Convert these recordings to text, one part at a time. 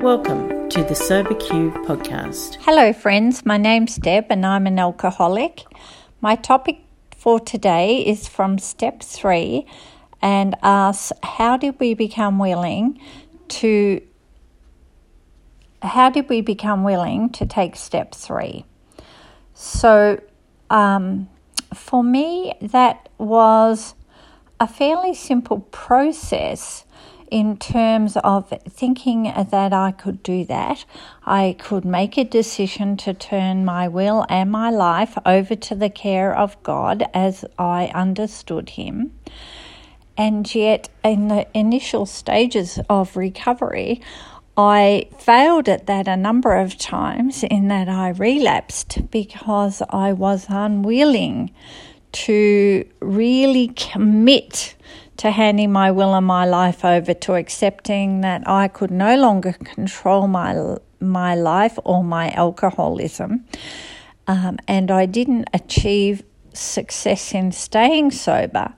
Welcome to the Sober podcast. Hello, friends. My name's Deb and I'm an alcoholic. My topic for today is from step three and asks How did we become willing to how did we become willing to take step three? So, um, for me, that was a fairly simple process in terms of thinking that I could do that. I could make a decision to turn my will and my life over to the care of God as I understood Him. And yet, in the initial stages of recovery, I failed at that a number of times in that I relapsed because I was unwilling to really commit to handing my will and my life over to accepting that I could no longer control my my life or my alcoholism, um, and I didn't achieve success in staying sober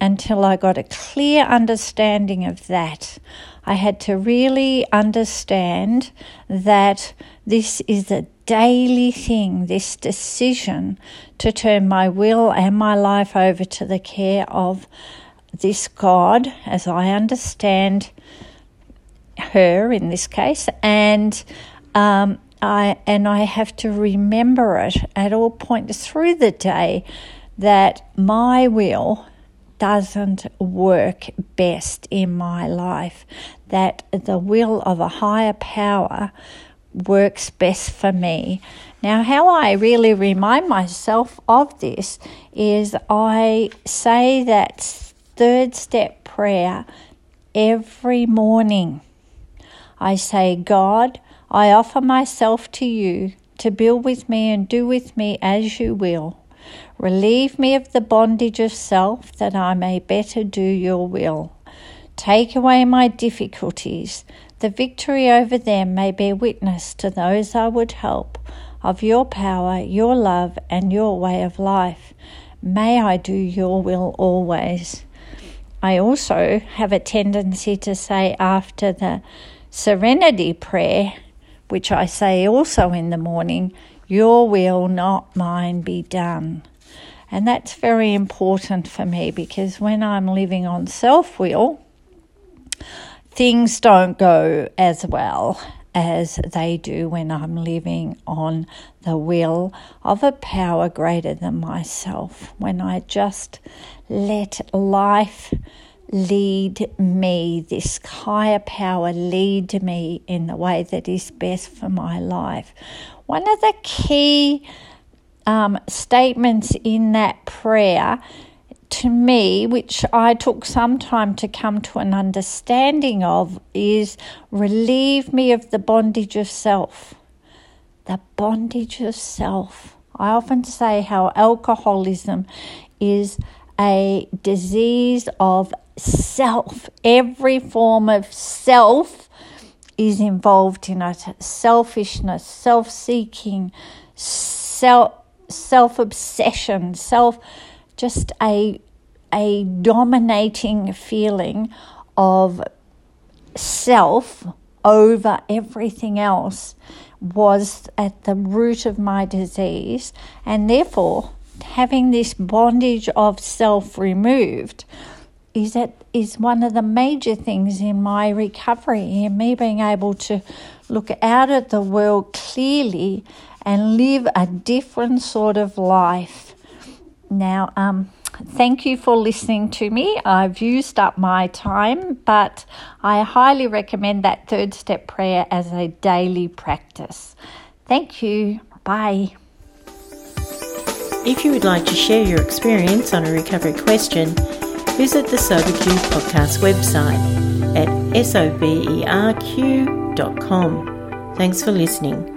until I got a clear understanding of that. I had to really understand that this is a daily thing, this decision to turn my will and my life over to the care of this God, as I understand her in this case, and um, I and I have to remember it at all points through the day that my will doesn't work best in my life, that the will of a higher power works best for me. Now, how I really remind myself of this is I say that third step prayer every morning. I say, God, I offer myself to you to build with me and do with me as you will. Relieve me of the bondage of self that I may better do your will. Take away my difficulties. The victory over them may bear witness to those I would help of your power, your love, and your way of life. May I do your will always. I also have a tendency to say after the serenity prayer, which I say also in the morning, Your will, not mine, be done. And that's very important for me because when I'm living on self will, things don't go as well as they do when I'm living on the will of a power greater than myself. When I just let life lead me, this higher power lead me in the way that is best for my life. One of the key um, statements in that prayer to me, which I took some time to come to an understanding of, is relieve me of the bondage of self. The bondage of self. I often say how alcoholism is a disease of self. Every form of self is involved in it selfishness, self seeking, self obsession, self just a a dominating feeling of self over everything else was at the root of my disease and therefore having this bondage of self removed is that is one of the major things in my recovery in me being able to look out at the world clearly and live a different sort of life. Now, um, thank you for listening to me. I've used up my time, but I highly recommend that third step prayer as a daily practice. Thank you. Bye. If you would like to share your experience on a recovery question, visit the SoberQ podcast website at soberq.com. Thanks for listening.